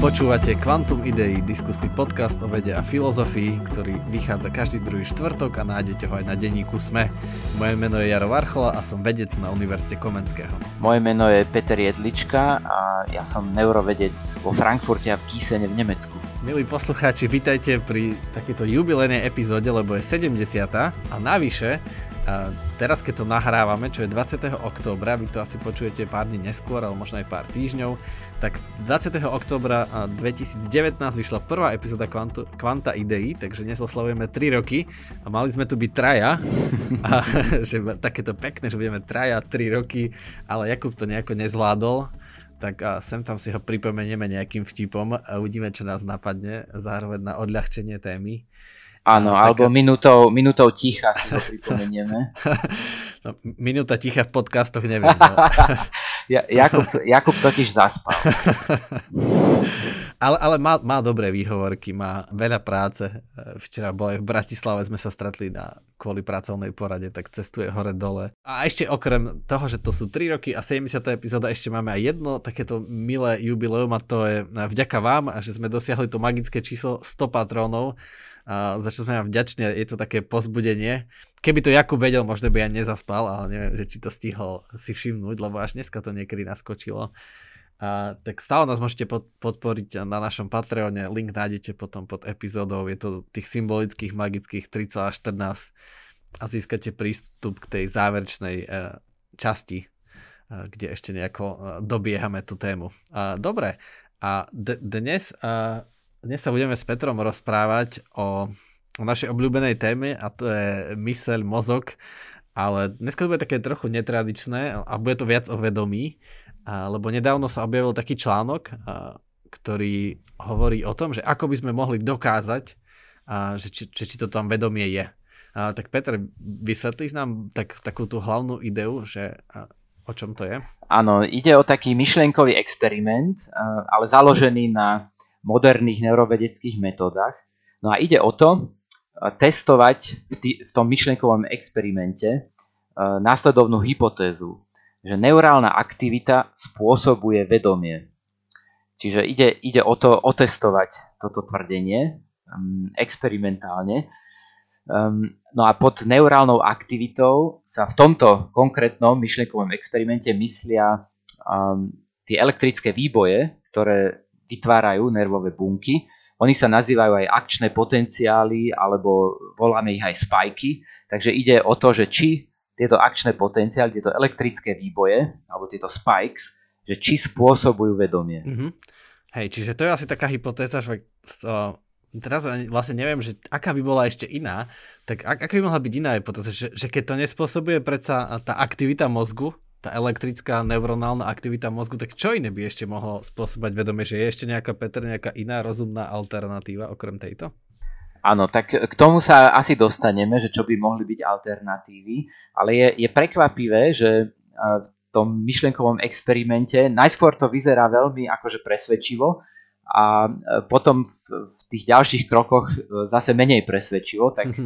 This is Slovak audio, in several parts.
Počúvate Quantum Idei, diskusný podcast o vede a filozofii, ktorý vychádza každý druhý štvrtok a nájdete ho aj na denníku SME. Moje meno je Jaro Varchola a som vedec na Univerzite Komenského. Moje meno je Peter Jedlička a ja som neurovedec vo Frankfurte a v Gísene v Nemecku. Milí poslucháči, vitajte pri takéto jubilejnej epizóde, lebo je 70. a navyše teraz keď to nahrávame, čo je 20. októbra, vy to asi počujete pár dní neskôr, ale možno aj pár týždňov, tak 20. októbra 2019 vyšla prvá epizóda Quanta, Quanta Idei, takže dnes oslavujeme 3 roky a mali sme tu byť traja, a, že takéto pekné, že budeme traja 3 roky, ale Jakub to nejako nezvládol, tak a sem tam si ho pripomenieme nejakým vtipom a uvidíme, čo nás napadne, zároveň na odľahčenie témy. Áno, no, alebo minútou, minútou ticha si ho pripomenieme. no, minúta ticha v podcastoch neviem. No. ja, Jakub, Jakub totiž zaspal. ale ale má, má dobré výhovorky, má veľa práce. Včera bol aj v Bratislave, sme sa stretli na, kvôli pracovnej porade, tak cestuje hore-dole. A ešte okrem toho, že to sú 3 roky a 70. epizóda, ešte máme aj jedno takéto milé jubileum a to je vďaka vám, že sme dosiahli to magické číslo 100 patrónov za čo sme vám vďační, je to také pozbudenie. Keby to Jakub vedel, možno by ja nezaspal, ale neviem, že či to stihol si všimnúť, lebo až dneska to niekedy naskočilo. A, tak stále nás môžete pod, podporiť na našom Patreone, link nájdete potom pod epizódou, je to tých symbolických magických 3,14 a získate prístup k tej záverečnej e, časti, e, kde ešte nejako e, dobiehame tú tému. A, dobre, a d- dnes e, dnes sa budeme s Petrom rozprávať o, o našej obľúbenej téme a to je myseľ, mozog, ale dneska to bude také trochu netradičné a bude to viac o vedomí, lebo nedávno sa objavil taký článok, ktorý hovorí o tom, že ako by sme mohli dokázať, že či, či, to tam vedomie je. Tak Peter, vysvetlíš nám tak, takú tú hlavnú ideu, že o čom to je? Áno, ide o taký myšlienkový experiment, ale založený na moderných neurovedeckých metódach. No a ide o to testovať v, tý, v tom myšlienkovom experimente následovnú hypotézu, že neurálna aktivita spôsobuje vedomie. Čiže ide, ide o to otestovať toto tvrdenie um, experimentálne. Um, no a pod neurálnou aktivitou sa v tomto konkrétnom myšlienkovom experimente myslia um, tie elektrické výboje, ktoré vytvárajú nervové bunky. Oni sa nazývajú aj akčné potenciály, alebo voláme ich aj spajky. Takže ide o to, že či tieto akčné potenciály, tieto elektrické výboje, alebo tieto spikes, že či spôsobujú vedomie. Mm-hmm. Hej, čiže to je asi taká hypotéza, že uh, teraz vlastne neviem, že aká by bola ešte iná, tak ak, aká by mohla byť iná hypotéza, že, že keď to nespôsobuje predsa tá aktivita mozgu, tá elektrická neuronálna aktivita mozgu, tak čo iné by ešte mohlo spôsobať vedomie, že je ešte nejaká, Peter, nejaká iná rozumná alternatíva okrem tejto? Áno, tak k tomu sa asi dostaneme, že čo by mohli byť alternatívy, ale je, je prekvapivé, že v tom myšlienkovom experimente najskôr to vyzerá veľmi akože presvedčivo a potom v, v tých ďalších krokoch e, zase menej presvedčivo, tak e,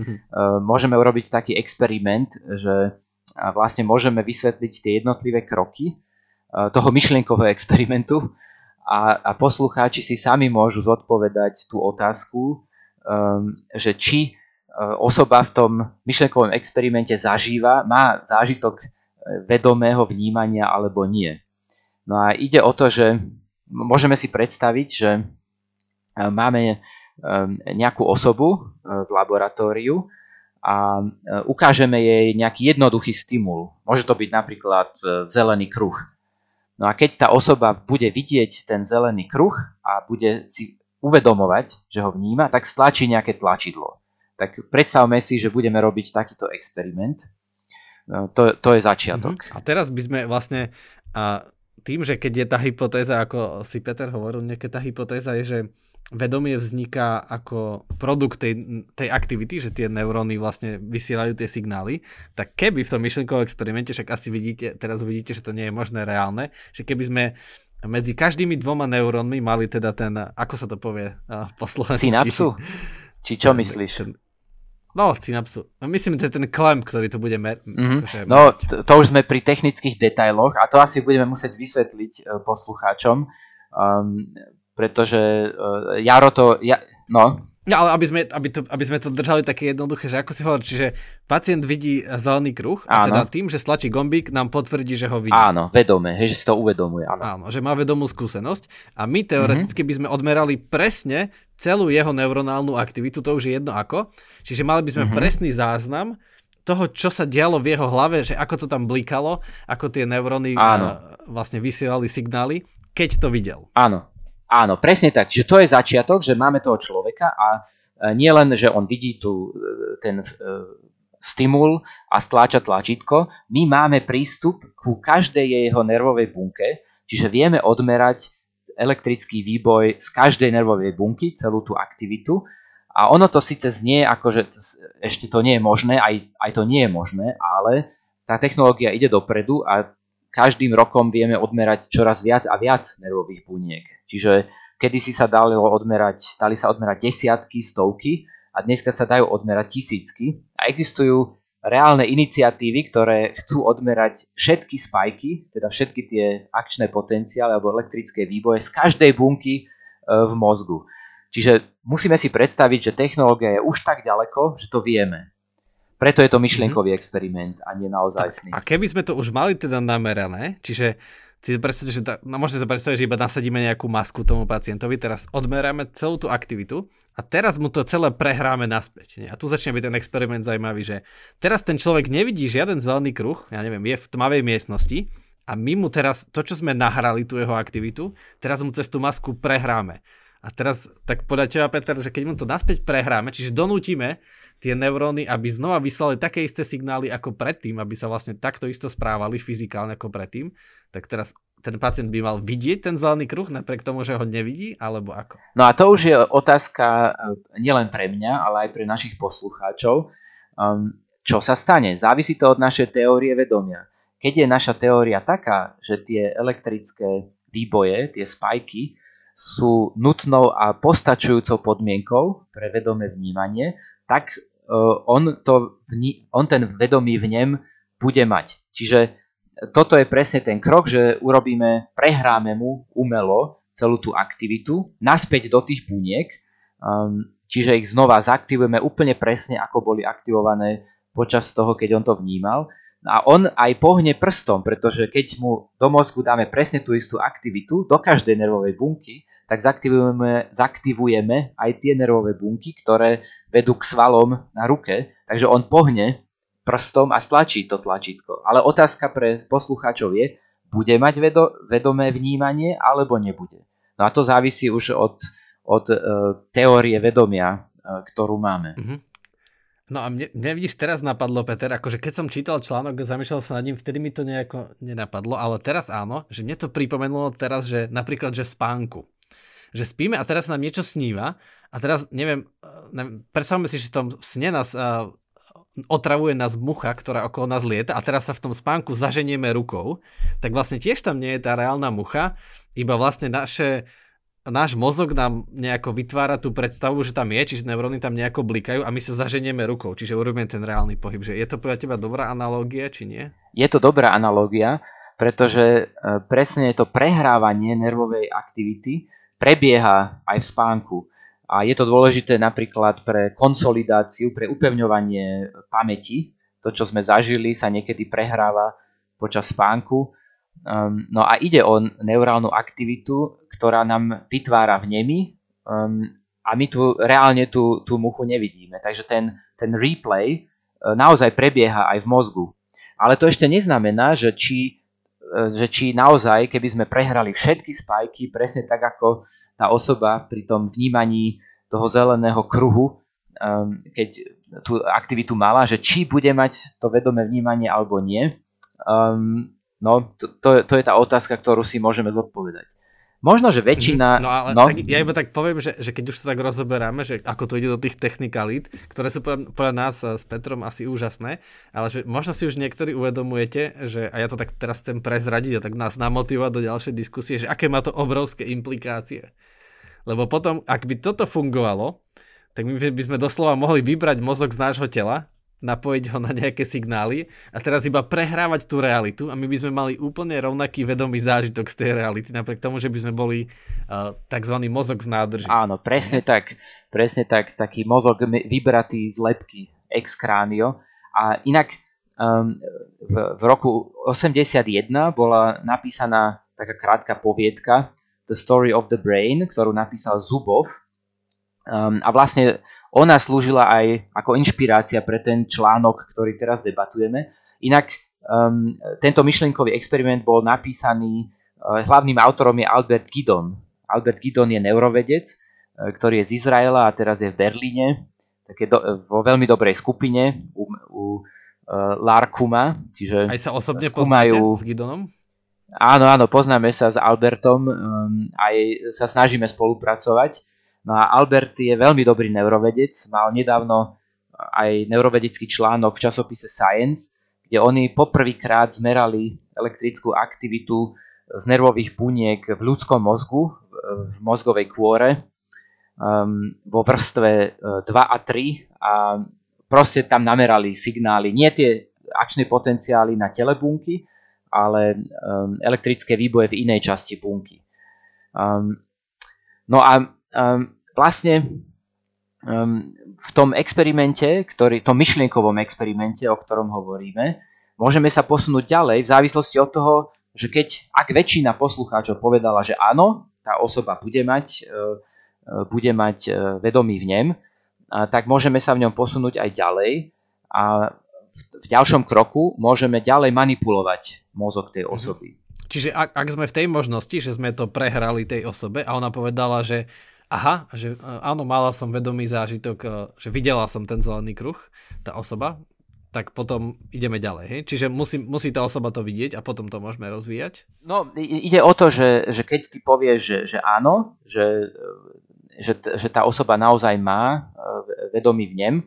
môžeme urobiť taký experiment, že vlastne môžeme vysvetliť tie jednotlivé kroky e, toho myšlienkového experimentu a, a poslucháči si sami môžu zodpovedať tú otázku, um, že či e, osoba v tom myšlienkovom experimente zažíva, má zážitok e, vedomého vnímania alebo nie. No a ide o to, že môžeme si predstaviť, že máme nejakú osobu v laboratóriu a e, ukážeme jej nejaký jednoduchý stimul. Môže to byť napríklad e, zelený kruh. No a keď tá osoba bude vidieť ten zelený kruh a bude si uvedomovať, že ho vníma, tak stlačí nejaké tlačidlo. Tak predstavme si, že budeme robiť takýto experiment. No, to, to je začiatok. A teraz by sme vlastne a tým, že keď je tá hypotéza, ako si Peter hovoril, nejaká tá hypotéza je, že vedomie vzniká ako produkt tej, tej aktivity, že tie neuróny vlastne vysielajú tie signály, tak keby v tom myšlenkovom experimente, však asi vidíte, teraz vidíte, že to nie je možné reálne, že keby sme medzi každými dvoma neurónmi mali teda ten, ako sa to povie po slovensky? Synapsu? Či čo myslíš? No, synapsu. Myslím, že ten klemp, ktorý to bude mer- mm-hmm. akože No, to, to už sme pri technických detailoch a to asi budeme musieť vysvetliť uh, poslucháčom. Um, pretože uh, Jaro to... Ja, no, No ale aby sme, aby, to, aby sme to držali také jednoduché, že ako si hovorí, čiže pacient vidí zelený kruh a teda tým, že stlačí gombík, nám potvrdí, že ho vidí. Áno, vedome, že si to uvedomuje. Áno. áno, že má vedomú skúsenosť a my teoreticky mm-hmm. by sme odmerali presne celú jeho neuronálnu aktivitu, to už je jedno ako, čiže mali by sme mm-hmm. presný záznam toho, čo sa dialo v jeho hlave, že ako to tam blikalo, ako tie neuróny áno. vlastne vysielali signály, keď to videl. Áno, Áno, presne tak. Čiže to je začiatok, že máme toho človeka a e, nie len, že on vidí tu e, ten e, stimul a stláča tlačítko, my máme prístup ku každej jeho nervovej bunke, čiže vieme odmerať elektrický výboj z každej nervovej bunky, celú tú aktivitu. A ono to síce znie ako, že ešte to nie je možné, aj, aj to nie je možné, ale tá technológia ide dopredu a každým rokom vieme odmerať čoraz viac a viac nervových buniek. Čiže kedysi sa dalo odmerať, dali sa odmerať desiatky, stovky a dneska sa dajú odmerať tisícky. A existujú reálne iniciatívy, ktoré chcú odmerať všetky spajky, teda všetky tie akčné potenciály alebo elektrické výboje z každej bunky e, v mozgu. Čiže musíme si predstaviť, že technológia je už tak ďaleko, že to vieme. Preto je to myšlienkový mm-hmm. experiment a nie naozaj A keby sme to už mali teda namerané, čiže si predstavíte, že no môžete sa predstaviť, že iba nasadíme nejakú masku tomu pacientovi, teraz odmeráme celú tú aktivitu a teraz mu to celé prehráme naspäť. Nie? A tu začne byť ten experiment zaujímavý, že teraz ten človek nevidí žiaden zelený kruh, ja neviem, je v tmavej miestnosti a my mu teraz to, čo sme nahrali, tú jeho aktivitu, teraz mu cez tú masku prehráme. A teraz, tak podľa teba, Peter, že keď mu to naspäť prehráme, čiže donútime tie neuróny, aby znova vyslali také isté signály ako predtým, aby sa vlastne takto isto správali fyzikálne ako predtým, tak teraz ten pacient by mal vidieť ten zelený kruh napriek tomu, že ho nevidí, alebo ako? No a to už je otázka eh, nielen pre mňa, ale aj pre našich poslucháčov. Um, čo sa stane? Závisí to od našej teórie vedomia. Keď je naša teória taká, že tie elektrické výboje, tie spajky, sú nutnou a postačujúcou podmienkou pre vedomé vnímanie, tak on, to, on ten vedomý v nem bude mať. Čiže toto je presne ten krok, že urobíme, prehráme mu umelo celú tú aktivitu naspäť do tých buniek, čiže ich znova zaktivujeme úplne presne, ako boli aktivované počas toho, keď on to vnímal. A on aj pohne prstom, pretože keď mu do mozgu dáme presne tú istú aktivitu do každej nervovej bunky, tak zaktivujeme, zaktivujeme aj tie nervové bunky, ktoré vedú k svalom na ruke, takže on pohne prstom a stlačí to tlačítko. Ale otázka pre poslucháčov je, bude mať vedo, vedomé vnímanie alebo nebude. No a to závisí už od, od uh, teórie vedomia, uh, ktorú máme. Mm-hmm. No a mne, mne vidíš, teraz napadlo, Peter, akože keď som čítal článok, zamýšľal sa nad ním, vtedy mi to nejako nenapadlo, ale teraz áno, že mne to pripomenulo teraz, že napríklad, že spánku. Že spíme a teraz nám niečo sníva a teraz neviem, neviem predstavme si, že v tom sne nás uh, otravuje nás mucha, ktorá okolo nás lieta a teraz sa v tom spánku zaženieme rukou, tak vlastne tiež tam nie je tá reálna mucha, iba vlastne naše náš mozog nám nejako vytvára tú predstavu, že tam je, čiže neuróny tam nejako blikajú a my sa zaženieme rukou, čiže urobíme ten reálny pohyb. Že je to pre teba dobrá analogia, či nie? Je to dobrá analogia, pretože e, presne to prehrávanie nervovej aktivity prebieha aj v spánku. A je to dôležité napríklad pre konsolidáciu, pre upevňovanie pamäti. To, čo sme zažili, sa niekedy prehráva počas spánku. Um, no a ide o neurálnu aktivitu, ktorá nám vytvára vnemy um, a my tu reálne tú, tú muchu nevidíme. Takže ten, ten replay uh, naozaj prebieha aj v mozgu. Ale to ešte neznamená, že či E, že či naozaj, keby sme prehrali všetky spajky, presne tak ako tá osoba pri tom vnímaní toho zeleného kruhu, um, keď tú aktivitu mala, že či bude mať to vedomé vnímanie alebo nie. Um, no, to, to, to je tá otázka, ktorú si môžeme zodpovedať. Možno, že väčšina... No ale no. Tak ja iba tak poviem, že, že keď už sa tak rozoberáme, že ako to ide do tých technikalít, ktoré sú podľa nás eh, s Petrom asi úžasné, ale že možno si už niektorí uvedomujete, že, a ja to tak teraz chcem prezradiť a tak nás namotivovať do ďalšej diskusie, že aké má to obrovské implikácie. Lebo potom, ak by toto fungovalo, tak my by sme doslova mohli vybrať mozog z nášho tela napojiť ho na nejaké signály a teraz iba prehrávať tú realitu a my by sme mali úplne rovnaký vedomý zážitok z tej reality, napriek tomu, že by sme boli uh, tzv. mozog v nádrži. Áno, presne tak. Presne tak, taký mozog vybratý z lepky, ex cránio. A inak um, v, v roku 81 bola napísaná taká krátka poviedka The Story of the Brain, ktorú napísal Zubov. Um, a vlastne ona slúžila aj ako inšpirácia pre ten článok, ktorý teraz debatujeme. Inak um, tento myšlienkový experiment bol napísaný, uh, hlavným autorom je Albert Gidon. Albert Gidon je neurovedec, uh, ktorý je z Izraela a teraz je v Berlíne, také do, vo veľmi dobrej skupine u, u uh, Larkuma. Čiže aj sa osobne skúmajú... poznáte s Gidonom? Áno, áno, poznáme sa s Albertom, um, aj sa snažíme spolupracovať. No a Albert je veľmi dobrý neurovedec, mal nedávno aj neurovedecký článok v časopise Science, kde oni poprvýkrát zmerali elektrickú aktivitu z nervových buniek v ľudskom mozgu, v mozgovej kôre, um, vo vrstve 2 e, a 3 a proste tam namerali signály, nie tie akčné potenciály na tele bunky, ale um, elektrické výboje v inej časti bunky. Um, no a um, vlastne um, v tom experimente, ktorý, tom myšlienkovom experimente, o ktorom hovoríme, môžeme sa posunúť ďalej v závislosti od toho, že keď, ak väčšina poslucháčov povedala, že áno, tá osoba bude mať, uh, bude mať uh, vedomý vnem, uh, tak môžeme sa v ňom posunúť aj ďalej a v, v ďalšom kroku môžeme ďalej manipulovať mozog tej mhm. osoby. Čiže ak, ak sme v tej možnosti, že sme to prehrali tej osobe a ona povedala, že aha, že e, áno, mala som vedomý zážitok, e, že videla som ten zelený kruh, tá osoba, tak potom ideme ďalej. Hej? Čiže musí, musí tá osoba to vidieť a potom to môžeme rozvíjať? No, ide o to, že, že keď ty povieš, že, že áno, že, že, že tá osoba naozaj má e, vedomý vnem,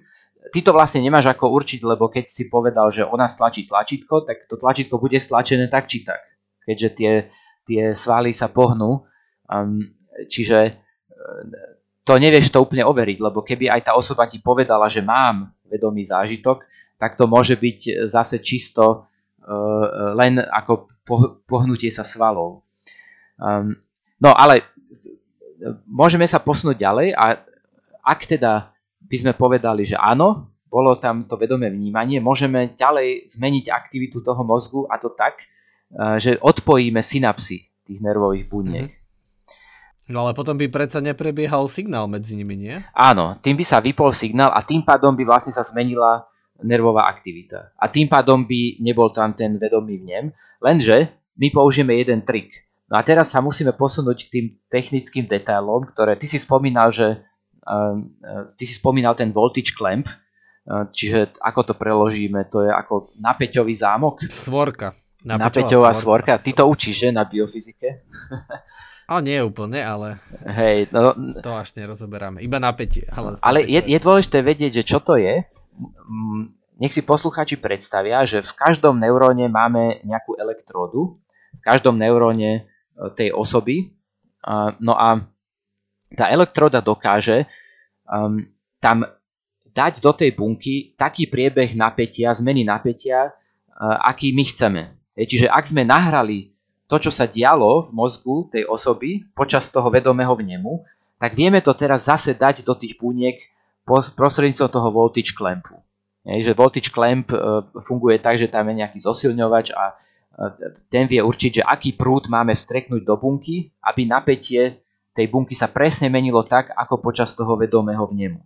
ty to vlastne nemáš ako určiť, lebo keď si povedal, že ona stlačí tlačítko, tak to tlačítko bude stlačené tak či tak, keďže tie, tie svaly sa pohnú. Um, čiže to nevieš to úplne overiť, lebo keby aj tá osoba ti povedala, že mám vedomý zážitok, tak to môže byť zase čisto uh, len ako pohnutie sa svalov. Um, no ale môžeme sa posunúť ďalej a ak teda by sme povedali, že áno, bolo tam to vedomé vnímanie, môžeme ďalej zmeniť aktivitu toho mozgu a to tak, že odpojíme synapsy tých nervových buniek. No ale potom by predsa neprebiehal signál medzi nimi, nie? Áno, tým by sa vypol signál a tým pádom by vlastne sa zmenila nervová aktivita. A tým pádom by nebol tam ten vedomý vnem, lenže my použijeme jeden trik. No a teraz sa musíme posunúť k tým technickým detailom, ktoré ty si spomínal, že uh, ty si spomínal ten voltage clamp, uh, čiže ako to preložíme, to je ako napäťový zámok. Svorka. Napäťová, svorka. svorka. Ty to učíš, že, na biofyzike? Ale nie úplne, ale Hej, no, to až nerozoberáme. Iba napätie. Ale, ale je, je dôležité vedieť, že čo to je. Mm, nech si poslucháči predstavia, že v každom neuróne máme nejakú elektródu, v každom neuróne e, tej osoby. No a tá elektróda dokáže tam dať do tej bunky taký priebeh napätia, zmeny napätia, uh, aký my chceme. Čiže ak sme nahrali to, čo sa dialo v mozgu tej osoby počas toho vedomého vnemu, tak vieme to teraz zase dať do tých buniek prostredníctvom toho voltage clampu. Je, že voltage clamp e, funguje tak, že tam je nejaký zosilňovač a e, ten vie určiť, že aký prúd máme vstreknúť do bunky, aby napätie tej bunky sa presne menilo tak, ako počas toho vedomého vnemu.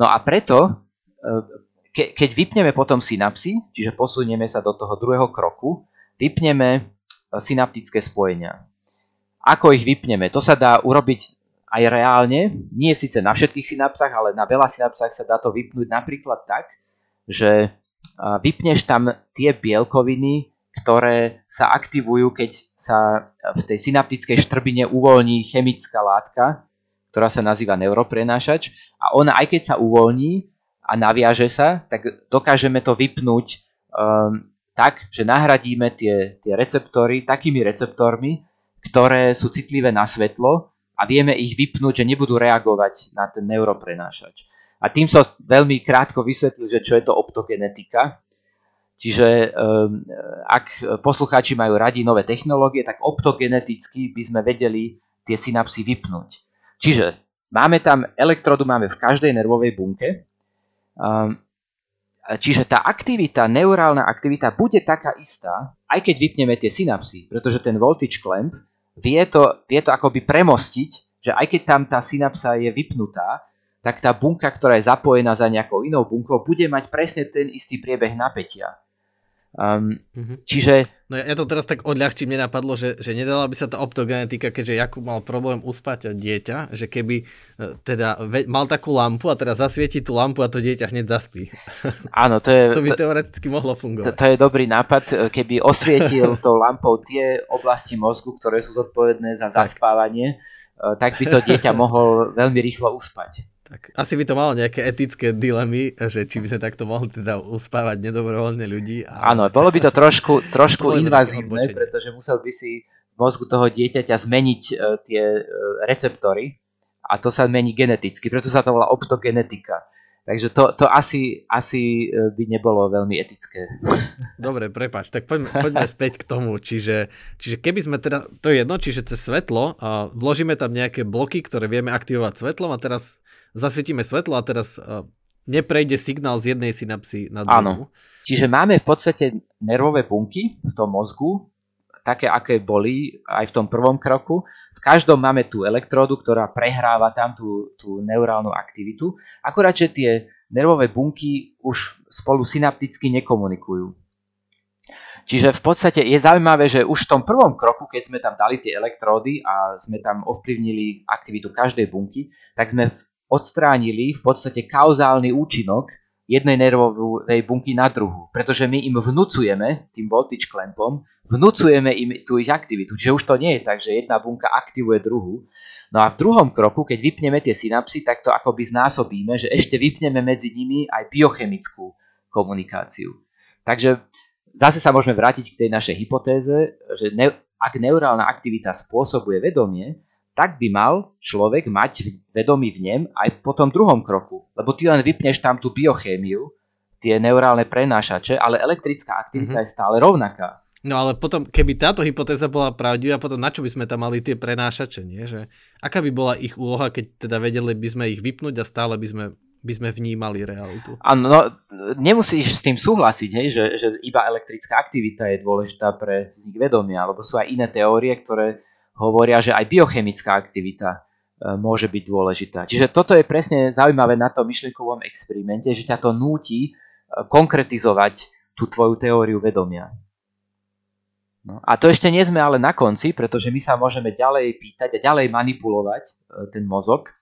No a preto, e, keď vypneme potom synapsy, čiže posunieme sa do toho druhého kroku, vypneme synaptické spojenia. Ako ich vypneme? To sa dá urobiť aj reálne, nie síce na všetkých synapsách, ale na veľa synapsách sa dá to vypnúť napríklad tak, že vypneš tam tie bielkoviny, ktoré sa aktivujú, keď sa v tej synaptickej štrbine uvoľní chemická látka, ktorá sa nazýva neuroprenášač a ona aj keď sa uvoľní a naviaže sa, tak dokážeme to vypnúť um, tak, že nahradíme tie, tie receptory takými receptormi, ktoré sú citlivé na svetlo a vieme ich vypnúť, že nebudú reagovať na ten neuroprenášač. A tým som veľmi krátko vysvetlil, že čo je to optogenetika. Čiže um, ak poslucháči majú radi nové technológie, tak optogeneticky by sme vedeli tie synapsy vypnúť. Čiže máme tam, elektrodu máme v každej nervovej bunke, um, čiže tá aktivita, neurálna aktivita bude taká istá, aj keď vypneme tie synapsy, pretože ten voltage clamp vie to, vie to akoby premostiť, že aj keď tam tá synapsa je vypnutá, tak tá bunka, ktorá je zapojená za nejakou inou bunkou, bude mať presne ten istý priebeh napätia. Um, mm-hmm. Čiže... No ja, ja to teraz tak odľahčím, mne napadlo, že, že nedala by sa tá optogenetika, keďže Jakub mal problém uspať dieťa, že keby e, teda mal takú lampu a teraz zasvieti tú lampu a to dieťa hneď zaspí. Áno, to je... to by teoreticky mohlo fungovať. To, to je dobrý nápad, e, keby osvietil tou lampou tie oblasti mozgu, ktoré sú zodpovedné za tak. zaspávanie, e, tak by to dieťa mohol veľmi rýchlo uspať. Tak asi by to malo nejaké etické dilemy, že či by sme takto mohli teda uspávať nedobrovoľne ľudí. A... Áno, bolo by to trošku, trošku invazívne, pretože musel by si v mozgu toho dieťaťa zmeniť uh, tie uh, receptory a to sa mení geneticky, preto sa to volá optogenetika. Takže to, to asi, asi e, by nebolo veľmi etické. Dobre, prepač, tak poďme, poďme späť k tomu. Čiže, čiže keby sme teda, to je jedno, čiže cez svetlo a vložíme tam nejaké bloky, ktoré vieme aktivovať svetlom a teraz zasvietime svetlo a teraz uh, neprejde signál z jednej synapsy na druhú. Áno. Čiže máme v podstate nervové bunky v tom mozgu, také, aké boli aj v tom prvom kroku. V každom máme tú elektródu, ktorá prehráva tam tú, tú neurálnu aktivitu. Akorát, že tie nervové bunky už spolu synapticky nekomunikujú. Čiže v podstate je zaujímavé, že už v tom prvom kroku, keď sme tam dali tie elektródy a sme tam ovplyvnili aktivitu každej bunky, tak sme odstránili v podstate kauzálny účinok jednej nervovej bunky na druhu. Pretože my im vnúcujeme, tým voltage clampom, vnúcujeme im tú ich aktivitu. Čiže už to nie je tak, že jedna bunka aktivuje druhu. No a v druhom kroku, keď vypneme tie synapsy, tak to akoby znásobíme, že ešte vypneme medzi nimi aj biochemickú komunikáciu. Takže zase sa môžeme vrátiť k tej našej hypotéze, že ne, ak neurálna aktivita spôsobuje vedomie, tak by mal človek mať vedomí v nem aj po tom druhom kroku. Lebo ty len vypneš tam tú biochémiu, tie neurálne prenášače, ale elektrická aktivita mm-hmm. je stále rovnaká. No ale potom, keby táto hypotéza bola pravdivá, potom na čo by sme tam mali tie prenášače, nie? Že, aká by bola ich úloha, keď teda vedeli by sme ich vypnúť a stále by sme, by sme vnímali realitu? Áno, no, nemusíš s tým súhlasiť, hej, že, že iba elektrická aktivita je dôležitá pre vznik vedomia, alebo sú aj iné teórie, ktoré hovoria, že aj biochemická aktivita e, môže byť dôležitá. Čiže toto je presne zaujímavé na tom myšlienkovom experimente, že ťa to núti e, konkretizovať tú tvoju teóriu vedomia. No, a to ešte nie sme ale na konci, pretože my sa môžeme ďalej pýtať a ďalej manipulovať e, ten mozog.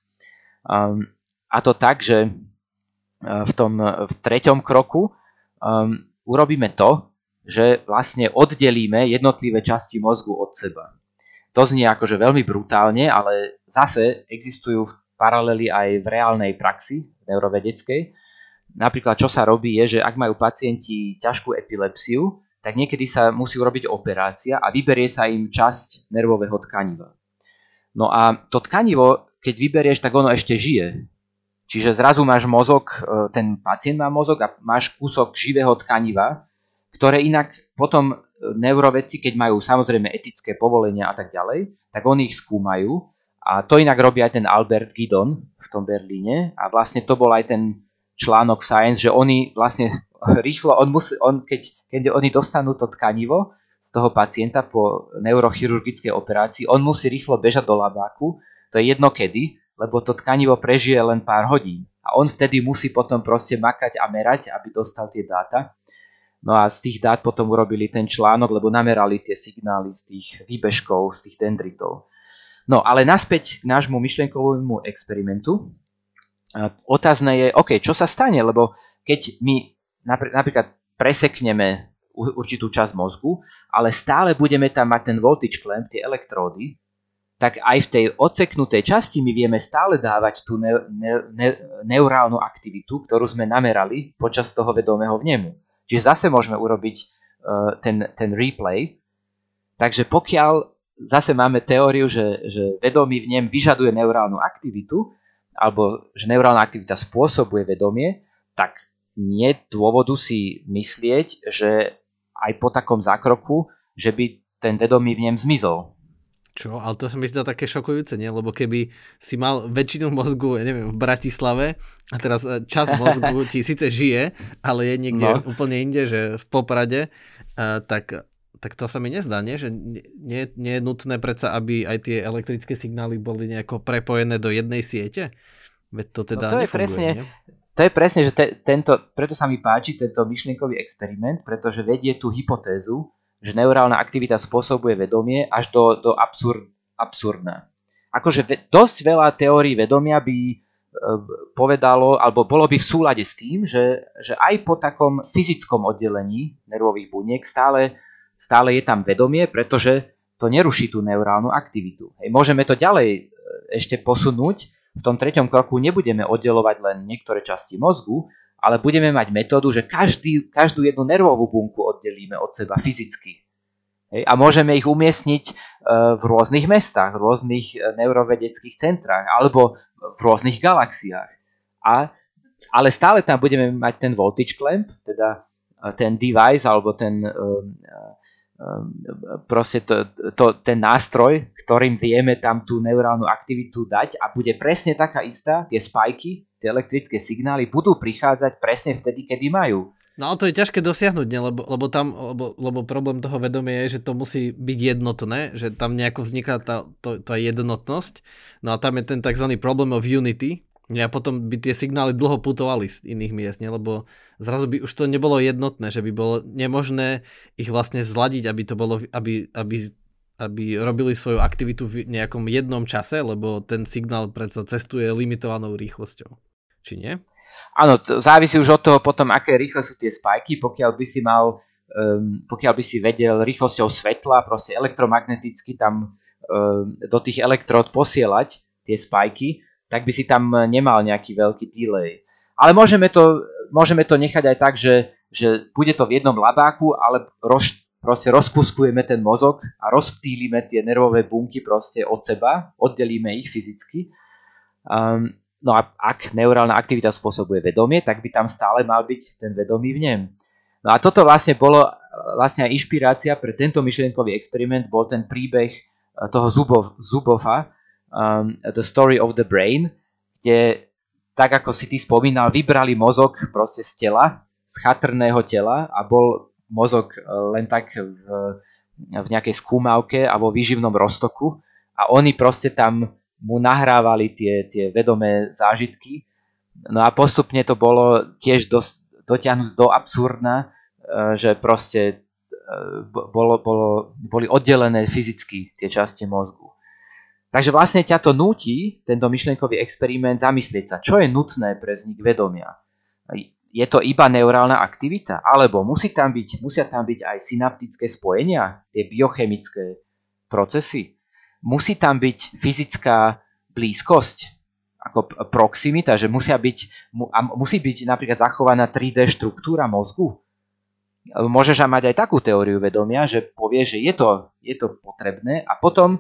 Um, a to tak, že v tom v treťom kroku um, urobíme to, že vlastne oddelíme jednotlivé časti mozgu od seba. To znie akože veľmi brutálne, ale zase existujú paralely aj v reálnej praxi neurovedeckej. Napríklad, čo sa robí, je, že ak majú pacienti ťažkú epilepsiu, tak niekedy sa musí urobiť operácia a vyberie sa im časť nervového tkaniva. No a to tkanivo, keď vyberieš, tak ono ešte žije. Čiže zrazu máš mozog, e, ten pacient má mozog a máš kúsok živého tkaniva, ktoré inak potom neurovedci, keď majú samozrejme etické povolenia a tak ďalej, tak oni ich skúmajú a to inak robí aj ten Albert Gidon v tom Berlíne a vlastne to bol aj ten článok v Science, že oni vlastne rýchlo, on musí, on, keď, keď oni dostanú to tkanivo z toho pacienta po neurochirurgickej operácii, on musí rýchlo bežať do labáku, to je jedno kedy, lebo to tkanivo prežije len pár hodín. A on vtedy musí potom proste makať a merať, aby dostal tie dáta. No a z tých dát potom urobili ten článok, lebo namerali tie signály z tých výbežkov, z tých dendritov. No ale naspäť k nášmu myšlienkovému experimentu. Otázne je, OK, čo sa stane, lebo keď my napríklad presekneme určitú časť mozgu, ale stále budeme tam mať ten voltage clamp, tie elektródy, tak aj v tej odseknutej časti my vieme stále dávať tú ne- ne- ne- neurálnu aktivitu, ktorú sme namerali počas toho vedomého vnemu. Čiže zase môžeme urobiť uh, ten, ten replay. Takže pokiaľ zase máme teóriu, že, že vedomí v nem vyžaduje neurálnu aktivitu, alebo že neurálna aktivita spôsobuje vedomie, tak nie dôvodu si myslieť, že aj po takom zákroku, že by ten vedomý v ňom zmizol. Čo? Ale to mi zdá také šokujúce, nie? Lebo keby si mal väčšinu mozgu, ja neviem, v Bratislave a teraz e, čas mozgu ti síce žije, ale je niekde no. úplne inde, že v Poprade, uh, tak tak to sa mi nezdá, nie? že nie, nie je nutné predsa, aby aj tie elektrické signály boli nejako prepojené do jednej siete? Veď to teda no to je presne, nie? To je presne, že te, tento, preto sa mi páči tento myšlienkový experiment, pretože vedie tú hypotézu, že neurálna aktivita spôsobuje vedomie až do, do absurd, absurdná. Akože ve, dosť veľa teórií vedomia by e, povedalo, alebo bolo by v súlade s tým, že, že aj po takom fyzickom oddelení nervových buniek stále stále je tam vedomie, pretože to neruší tú neurálnu aktivitu. Hej, môžeme to ďalej e, ešte posunúť. V tom treťom kroku nebudeme oddelovať len niektoré časti mozgu, ale budeme mať metódu, že každý, každú jednu nervovú bunku oddelíme od seba fyzicky. A môžeme ich umiestniť e, v rôznych mestách, v rôznych e, neurovedeckých centrách alebo v rôznych galaxiách. A, ale stále tam budeme mať ten voltage clamp, teda ten device alebo ten Ehm, proste to, to, ten nástroj, ktorým vieme tam tú neurálnu aktivitu dať a bude presne taká istá, tie spajky, tie elektrické signály budú prichádzať presne vtedy, kedy majú. No ale to je ťažké dosiahnuť, ne? Lebo, lebo tam, lebo, lebo problém toho vedomia je, že to musí byť jednotné, že tam nejako vzniká tá, to, tá jednotnosť. No a tam je ten tzv. problem of unity, a potom by tie signály dlho putovali z iných miest, ne? lebo zrazu by už to nebolo jednotné, že by bolo nemožné ich vlastne zladiť, aby to bolo, aby, aby, aby robili svoju aktivitu v nejakom jednom čase, lebo ten signál predsa cestuje limitovanou rýchlosťou. Či nie? Áno, to závisí už od toho potom, aké rýchle sú tie spajky, pokiaľ by si mal, um, pokiaľ by si vedel rýchlosťou svetla, proste elektromagneticky tam um, do tých elektród posielať tie spajky, tak by si tam nemal nejaký veľký delay. Ale môžeme to, môžeme to nechať aj tak, že, že bude to v jednom labáku, ale roz, proste rozkuskujeme ten mozog a rozptýlime tie nervové bunky proste od seba, oddelíme ich fyzicky. Um, no a ak neurálna aktivita spôsobuje vedomie, tak by tam stále mal byť ten vedomý v nem. No a toto vlastne bolo vlastne aj inšpirácia pre tento myšlienkový experiment, bol ten príbeh eh, toho Zubov, Zubova, um, The Story of the Brain, kde, tak ako si ty spomínal, vybrali mozog proste z tela, z chatrného tela a bol mozog uh, len tak v, v nejakej skúmavke a vo výživnom roztoku a oni proste tam mu nahrávali tie, tie vedomé zážitky. No a postupne to bolo tiež dosť dotiahnuť do absurdna, uh, že proste uh, bolo, bolo, boli oddelené fyzicky tie časti mozgu. Takže vlastne ťa to núti, tento myšlienkový experiment, zamyslieť sa, čo je nutné pre vznik vedomia. Je to iba neurálna aktivita? Alebo musí tam byť, musia tam byť aj synaptické spojenia, tie biochemické procesy? Musí tam byť fyzická blízkosť, ako proximita, že musia byť, musí byť napríklad zachovaná 3D štruktúra mozgu? Môžeš mať aj takú teóriu vedomia, že povie, že je to, je to potrebné a potom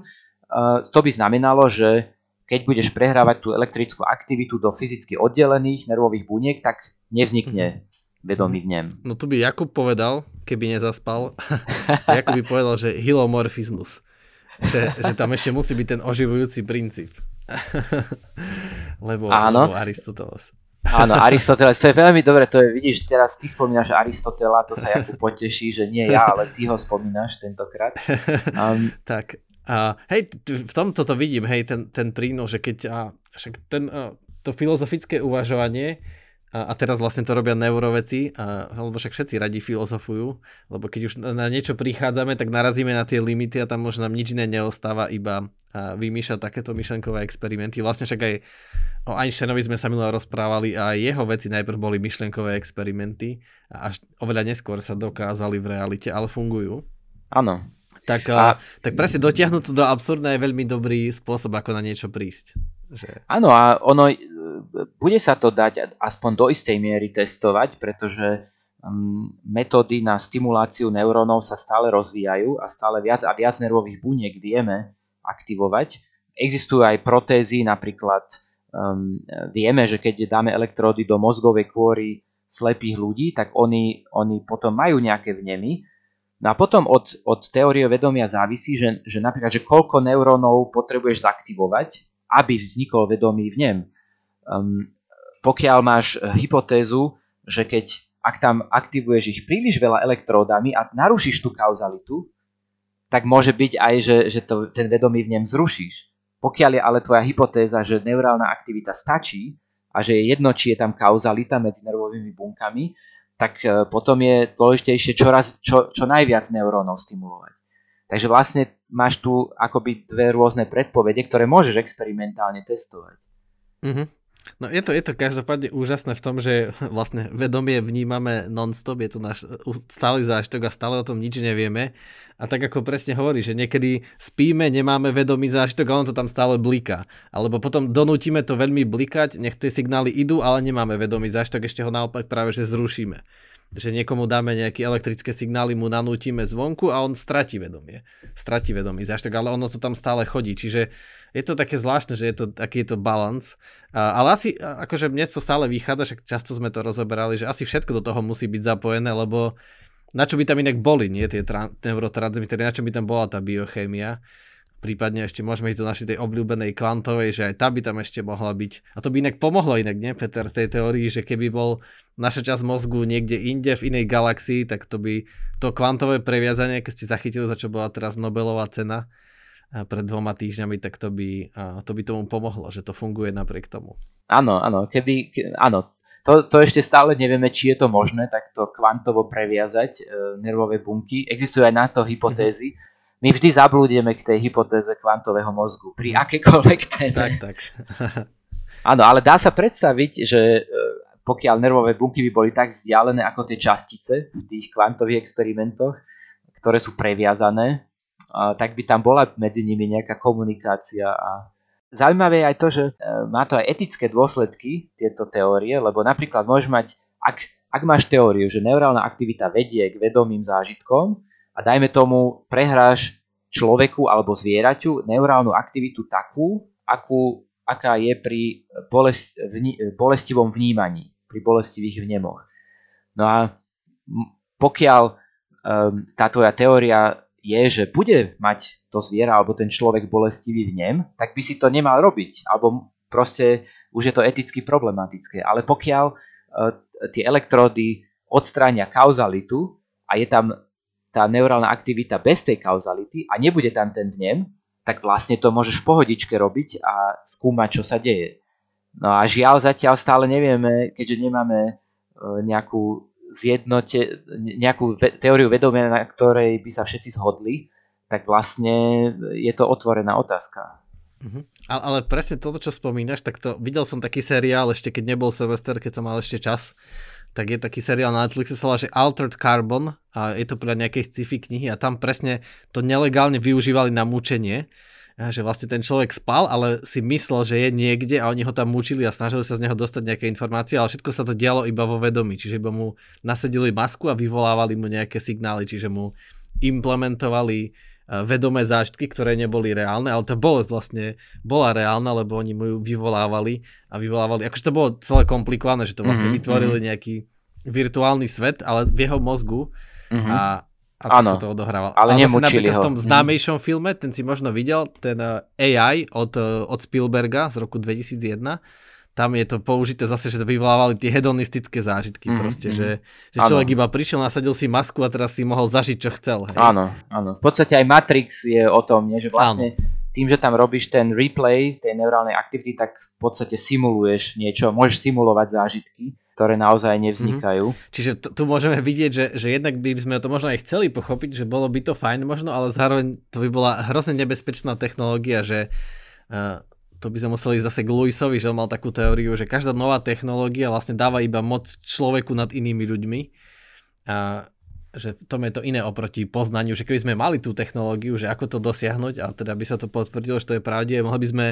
to by znamenalo, že keď budeš prehrávať tú elektrickú aktivitu do fyzicky oddelených nervových buniek, tak nevznikne mhm. vedomý v nem. No tu by Jakub povedal, keby nezaspal, Jakub by povedal, že hilomorfizmus. Že, že tam ešte musí byť ten oživujúci princíp. lebo, Áno. lebo Aristoteles. Áno, Aristoteles, to je veľmi dobre, to je, vidíš, teraz ty spomínaš Aristotela, to sa Jakub poteší, že nie ja, ale ty ho spomínaš tentokrát. Um, tak, a hej, v tomto to vidím, hej, ten, ten prínos, že keď a, však ten, a, to filozofické uvažovanie, a, a teraz vlastne to robia neuroveci, a, alebo však všetci radi filozofujú, lebo keď už na niečo prichádzame, tak narazíme na tie limity a tam možno nám nič iné neostáva, iba a, vymýšľať takéto myšlenkové experimenty. Vlastne však aj o Einsteinovi sme sa minule rozprávali a jeho veci najprv boli myšlenkové experimenty a až oveľa neskôr sa dokázali v realite, ale fungujú. Áno, tak, a... tak presne dotiahnuť to do absurdna je veľmi dobrý spôsob, ako na niečo prísť. Že... Áno, a ono, e, bude sa to dať aspoň do istej miery testovať, pretože um, metódy na stimuláciu neurónov sa stále rozvíjajú a stále viac a viac nervových buniek vieme aktivovať. Existujú aj protézy, napríklad um, vieme, že keď dáme elektródy do mozgovej kôry slepých ľudí, tak oni, oni potom majú nejaké vnemy. No a potom od, od teórie vedomia závisí, že, že napríklad, že koľko neurónov potrebuješ zaktivovať, aby vznikol vedomý vnem. Um, pokiaľ máš hypotézu, že keď ak tam aktivuješ ich príliš veľa elektródami a narušíš tú kauzalitu, tak môže byť aj, že, že to, ten vedomý vnem zrušíš. Pokiaľ je ale tvoja hypotéza, že neurálna aktivita stačí a že je jedno, či je tam kauzalita medzi nervovými bunkami, tak e, potom je dôležitejšie čoraz, čo, čo najviac neurónov stimulovať. Takže vlastne máš tu akoby dve rôzne predpovede, ktoré môžeš experimentálne testovať. Mm-hmm. No je to, je to každopádne úžasné v tom, že vlastne vedomie vnímame non-stop, je to náš stály zážitok a stále o tom nič nevieme. A tak ako presne hovorí, že niekedy spíme, nemáme vedomý zážitok a on to tam stále bliká. Alebo potom donútime to veľmi blikať, nech tie signály idú, ale nemáme vedomý zážitok, ešte ho naopak práve že zrušíme. Že niekomu dáme nejaké elektrické signály, mu nanútime zvonku a on stratí vedomie. Stratí vedomý zážitok, ale ono to tam stále chodí. Čiže je to také zvláštne, že je to, aký je to balans. Ale asi, akože mne to stále vychádza, však často sme to rozoberali, že asi všetko do toho musí byť zapojené, lebo na čo by tam inak boli, nie tie tra- neurotransmitery, na čo by tam bola tá biochémia. Prípadne ešte môžeme ísť do našej tej obľúbenej kvantovej, že aj tá by tam ešte mohla byť. A to by inak pomohlo inak, nie, Peter, tej teórii, že keby bol naša časť mozgu niekde inde, v inej galaxii, tak to by to kvantové previazanie, keď ste zachytili, za čo bola teraz Nobelová cena, pred dvoma týždňami, tak to by, to by tomu pomohlo, že to funguje napriek tomu. Áno, áno, keby, ke, áno, to, to ešte stále nevieme, či je to možné takto kvantovo previazať e, nervové bunky. Existujú aj na to hypotézy. Mm-hmm. My vždy zablúdime k tej hypotéze kvantového mozgu pri mm-hmm. akékoľvek téme. Tak, tak. áno, ale dá sa predstaviť, že e, pokiaľ nervové bunky by boli tak vzdialené ako tie častice v tých kvantových experimentoch, ktoré sú previazané, tak by tam bola medzi nimi nejaká komunikácia a Zaujímavé je aj to, že e, má to aj etické dôsledky, tieto teórie, lebo napríklad môžeš mať, ak, ak máš teóriu, že neurálna aktivita vedie k vedomým zážitkom a dajme tomu prehráš človeku alebo zvieraťu neurálnu aktivitu takú, akú, aká je pri bolest, vni, bolestivom vnímaní, pri bolestivých vnemoch. No a pokiaľ um, tá tvoja teória je, že bude mať to zviera alebo ten človek bolestivý vnem, tak by si to nemal robiť. Alebo proste už je to eticky problematické. Ale pokiaľ uh, tie elektródy odstránia kauzalitu a je tam tá neurálna aktivita bez tej kauzality a nebude tam ten vnem, tak vlastne to môžeš v pohodičke robiť a skúmať, čo sa deje. No a žiaľ zatiaľ stále nevieme, keďže nemáme uh, nejakú zjednote, nejakú ve- teóriu vedomia, na ktorej by sa všetci zhodli, tak vlastne je to otvorená otázka. Ale, ale presne toto, čo spomínaš, tak to videl som taký seriál ešte keď nebol semester, keď som mal ešte čas, tak je taký seriál na Netflixe, sa volá, že Altered Carbon a je to podľa nejakej sci-fi knihy a tam presne to nelegálne využívali na mučenie že vlastne ten človek spal, ale si myslel, že je niekde a oni ho tam mučili a snažili sa z neho dostať nejaké informácie, ale všetko sa to dialo iba vo vedomí, čiže iba mu nasedili masku a vyvolávali mu nejaké signály, čiže mu implementovali e, vedomé zážitky, ktoré neboli reálne, ale tá bolesť vlastne bola reálna, lebo oni mu ju vyvolávali a vyvolávali, akože to bolo celé komplikované, že to vlastne mm-hmm. vytvorili mhm. nejaký virtuálny svet, ale v jeho mozgu mm-hmm. a a ano, sa to odohrával. Ale, ale nemučili ho. v tom známejšom hmm. filme, ten si možno videl, ten eh, AI od, eh, od Spielberga z roku 2001, tam je to použité zase, že to vyvolávali tie hedonistické zážitky mm, proste, mm. že, že človek iba prišiel, nasadil si masku a teraz si mohol zažiť, čo chcel. Hej. Áno, áno. V podstate aj Matrix je o tom, nie? že vlastne áno. tým, že tam robíš ten replay tej neurálnej aktivity, tak v podstate simuluješ niečo, môžeš simulovať zážitky ktoré naozaj nevznikajú. Mm-hmm. Čiže t- tu môžeme vidieť, že, že jednak by sme to možno aj chceli pochopiť, že bolo by to fajn možno, ale zároveň to by bola hrozne nebezpečná technológia, že uh, to by sme museli zase k Lewisovi, že on mal takú teóriu, že každá nová technológia vlastne dáva iba moc človeku nad inými ľuďmi. A že tom je to iné oproti poznaniu, že keby sme mali tú technológiu, že ako to dosiahnuť, a teda by sa to potvrdilo, že to je pravde, mohli by sme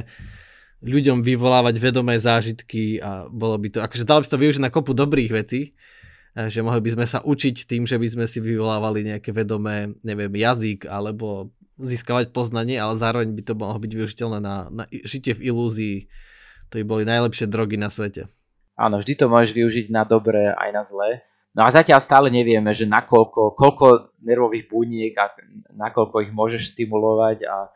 ľuďom vyvolávať vedomé zážitky a bolo by to, akože dalo by sa to využiť na kopu dobrých vecí, že mohli by sme sa učiť tým, že by sme si vyvolávali nejaké vedomé, neviem, jazyk alebo získavať poznanie, ale zároveň by to mohlo byť využiteľné na, na žitie v ilúzii to by boli najlepšie drogy na svete. Áno, vždy to môžeš využiť na dobré aj na zlé. No a zatiaľ stále nevieme, že nakoľko, koľko nervových buniek a nakoľko ich môžeš stimulovať a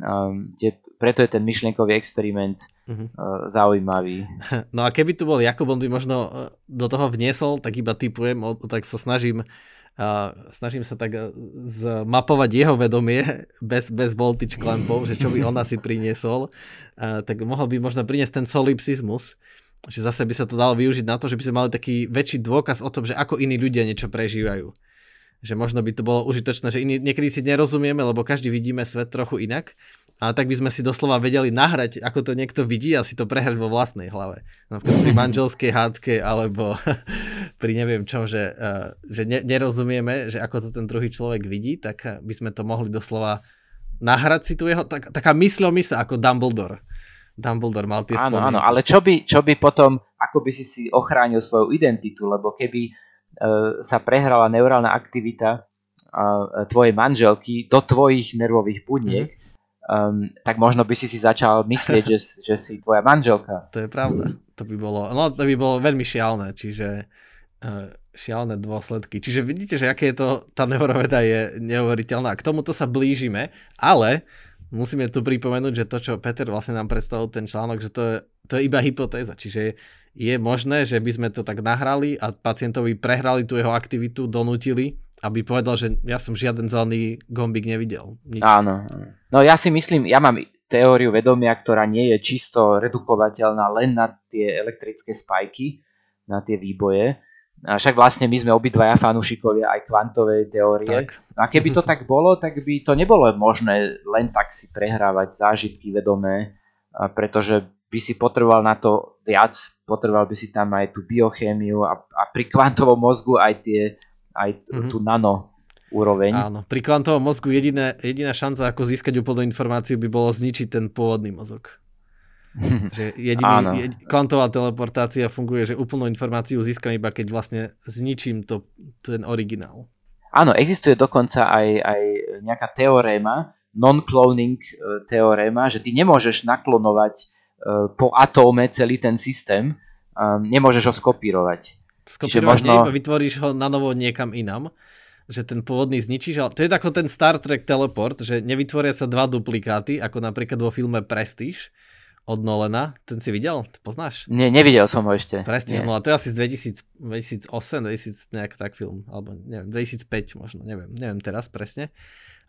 um, tie, preto je ten myšlienkový experiment uh-huh. uh, zaujímavý. No a keby tu bol Jakub, on by možno uh, do toho vniesol, tak iba typujem, tak sa snažím uh, snažím sa tak zmapovať jeho vedomie bez, bez voltage clampov, že čo by on asi priniesol, uh, tak mohol by možno priniesť ten solipsizmus, že zase by sa to dalo využiť na to, že by sme mali taký väčší dôkaz o tom, že ako iní ľudia niečo prežívajú. Že možno by to bolo užitočné, že iní, niekedy si nerozumieme, lebo každý vidíme svet trochu inak, ale tak by sme si doslova vedeli nahrať, ako to niekto vidí a si to prehrať vo vlastnej hlave. Napríklad pri manželskej hádke alebo pri neviem čo, že, uh, že ne, nerozumieme, že ako to ten druhý človek vidí, tak by sme to mohli doslova nahrať si tu jeho, tak, taká mysľomysl ako Dumbledore Dumbledore mal tie Áno, spomienky. áno, ale čo by, čo by potom, ako by si si ochránil svoju identitu, lebo keby sa prehrala neurálna aktivita uh, tvojej manželky do tvojich nervových buniek, mm. um, tak možno by si si začal myslieť, že, že si tvoja manželka. To je pravda. To by bolo, no to by bolo veľmi šialné, čiže uh, šialné dôsledky. Čiže vidíte, že aké je to, tá neuroveda je neuveriteľná. K tomuto sa blížime, ale musíme tu pripomenúť, že to, čo Peter vlastne nám predstavil ten článok, že to je, to je iba hypotéza. Čiže je možné, že by sme to tak nahrali a pacientovi prehrali tú jeho aktivitu, donútili, aby povedal, že ja som žiaden zelený gombík nevidel. Nič. Áno. No ja si myslím, ja mám teóriu vedomia, ktorá nie je čisto redukovateľná len na tie elektrické spajky, na tie výboje, a však vlastne my sme obidvaja fanúšikovia aj kvantovej teórie. Tak. No a keby to tak bolo, tak by to nebolo možné len tak si prehrávať zážitky vedomé, pretože by si potreboval na to viac, potreboval by si tam aj tú biochémiu a, a pri kvantovom mozgu aj, tie, aj t- mm-hmm. tú nano úroveň. Áno, pri kvantovom mozgu jediné, jediná šanca, ako získať úplnú informáciu, by bolo zničiť ten pôvodný mozog. že jediný, jed, kvantová teleportácia funguje, že úplnú informáciu získam iba keď vlastne zničím to, ten originál. Áno, existuje dokonca aj, aj nejaká teoréma, non-cloning e, teoréma, že ty nemôžeš naklonovať po atóme celý ten systém, nemôžeš ho skopírovať. Skopírovať možno... vytvoríš ho na novo niekam inam že ten pôvodný zničíš, ale to je ako ten Star Trek teleport, že nevytvoria sa dva duplikáty, ako napríklad vo filme Prestige, od Nolena. Ten si videl? To poznáš? Nie, nevidel som ho ešte. Presne, no a to je asi z 2000, 2008, 2000 nejak tak film, alebo neviem, 2005 možno, neviem, neviem teraz presne.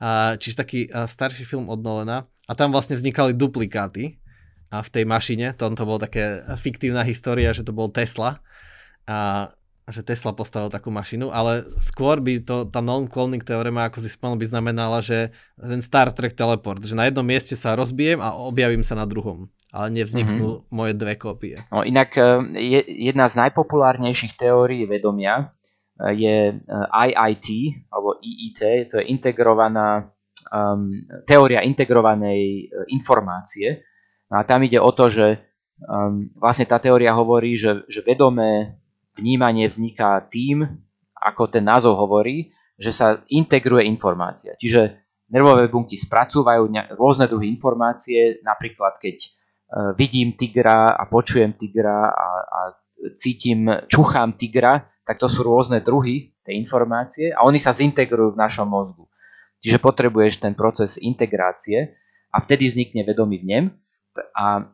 A, čiže taký a, starší film od Nolena a tam vlastne vznikali duplikáty a v tej mašine, tam to bolo také fiktívna história, že to bol Tesla a že Tesla postavil takú mašinu, ale skôr by to, tá non-cloning teorema, ako si spomenul, by znamenala, že ten Star Trek teleport, že na jednom mieste sa rozbijem a objavím sa na druhom, ale nevzniknú mm-hmm. moje dve kópie. No, inak e, je, jedna z najpopulárnejších teórií vedomia e, je e, IIT, alebo IIT, to je integrovaná um, teória integrovanej informácie. No a tam ide o to, že um, vlastne tá teória hovorí, že, že vedomé vnímanie vzniká tým, ako ten názov hovorí, že sa integruje informácia. Čiže nervové bunky spracúvajú rôzne druhy informácie, napríklad keď e, vidím tigra a počujem tigra a, a cítim, čuchám tigra, tak to sú rôzne druhy tej informácie a oni sa zintegrujú v našom mozgu. Čiže potrebuješ ten proces integrácie a vtedy vznikne vedomý vnem a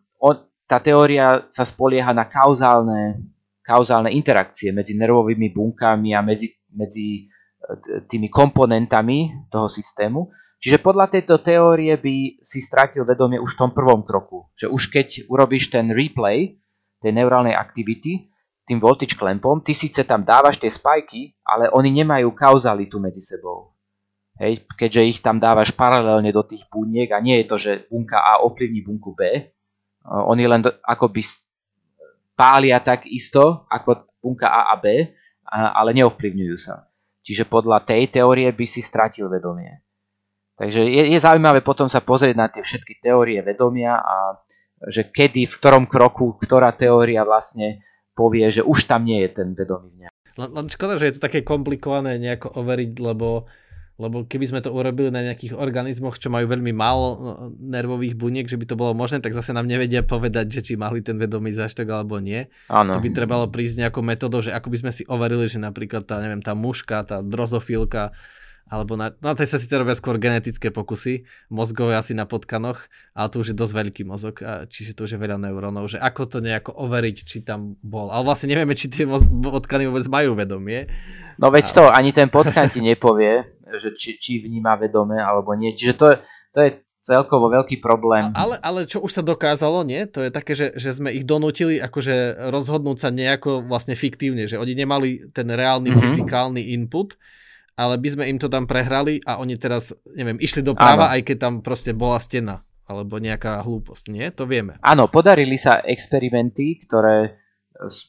tá teória sa spolieha na kauzálne kauzálne interakcie medzi nervovými bunkami a medzi, medzi e, tými komponentami toho systému. Čiže podľa tejto teórie by si stratil vedomie už v tom prvom kroku. Že už keď urobíš ten replay tej neurálnej aktivity tým voltage clampom, ty síce tam dávaš tie spajky, ale oni nemajú kauzalitu medzi sebou. Hej, keďže ich tam dávaš paralelne do tých buniek a nie je to, že bunka A ovplyvní bunku B, e, oni len akoby pália tak isto ako bunka A a B, ale neovplyvňujú sa. Čiže podľa tej teórie by si stratil vedomie. Takže je, je zaujímavé potom sa pozrieť na tie všetky teórie vedomia a že kedy, v ktorom kroku, ktorá teória vlastne povie, že už tam nie je ten vedomý vňa. Len škoda, že je to také komplikované nejako overiť, lebo, Lebo keby sme to urobili na nejakých organizmoch, čo majú veľmi málo no, nervových buniek, že by to bolo možné, tak zase nám nevedia povedať, že či mali ten vedomý záštok alebo nie. Áno. To by trebalo prísť nejakou metodou, že ako by sme si overili, že napríklad tá, neviem, tá muška, tá drozofilka, alebo na, na tej sa síce robia skôr genetické pokusy, mozgové asi na potkanoch, ale to už je dosť veľký mozog, a čiže to už je veľa neurónov, že ako to nejako overiť, či tam bol. Ale vlastne nevieme, či tie potkany vôbec majú vedomie. No veď a... to, ani ten potkan ti nepovie, že či, či vníma vedome alebo nie. Čiže to, to je celkovo veľký problém. Ale, ale čo už sa dokázalo, nie? To je také, že, že sme ich donútili akože rozhodnúť sa nejako vlastne fiktívne, že oni nemali ten reálny mm-hmm. fyzikálny input, ale by sme im to tam prehrali a oni teraz, neviem, išli doprava, aj keď tam proste bola stena alebo nejaká hlúposť, nie? To vieme. Áno, podarili sa experimenty, ktoré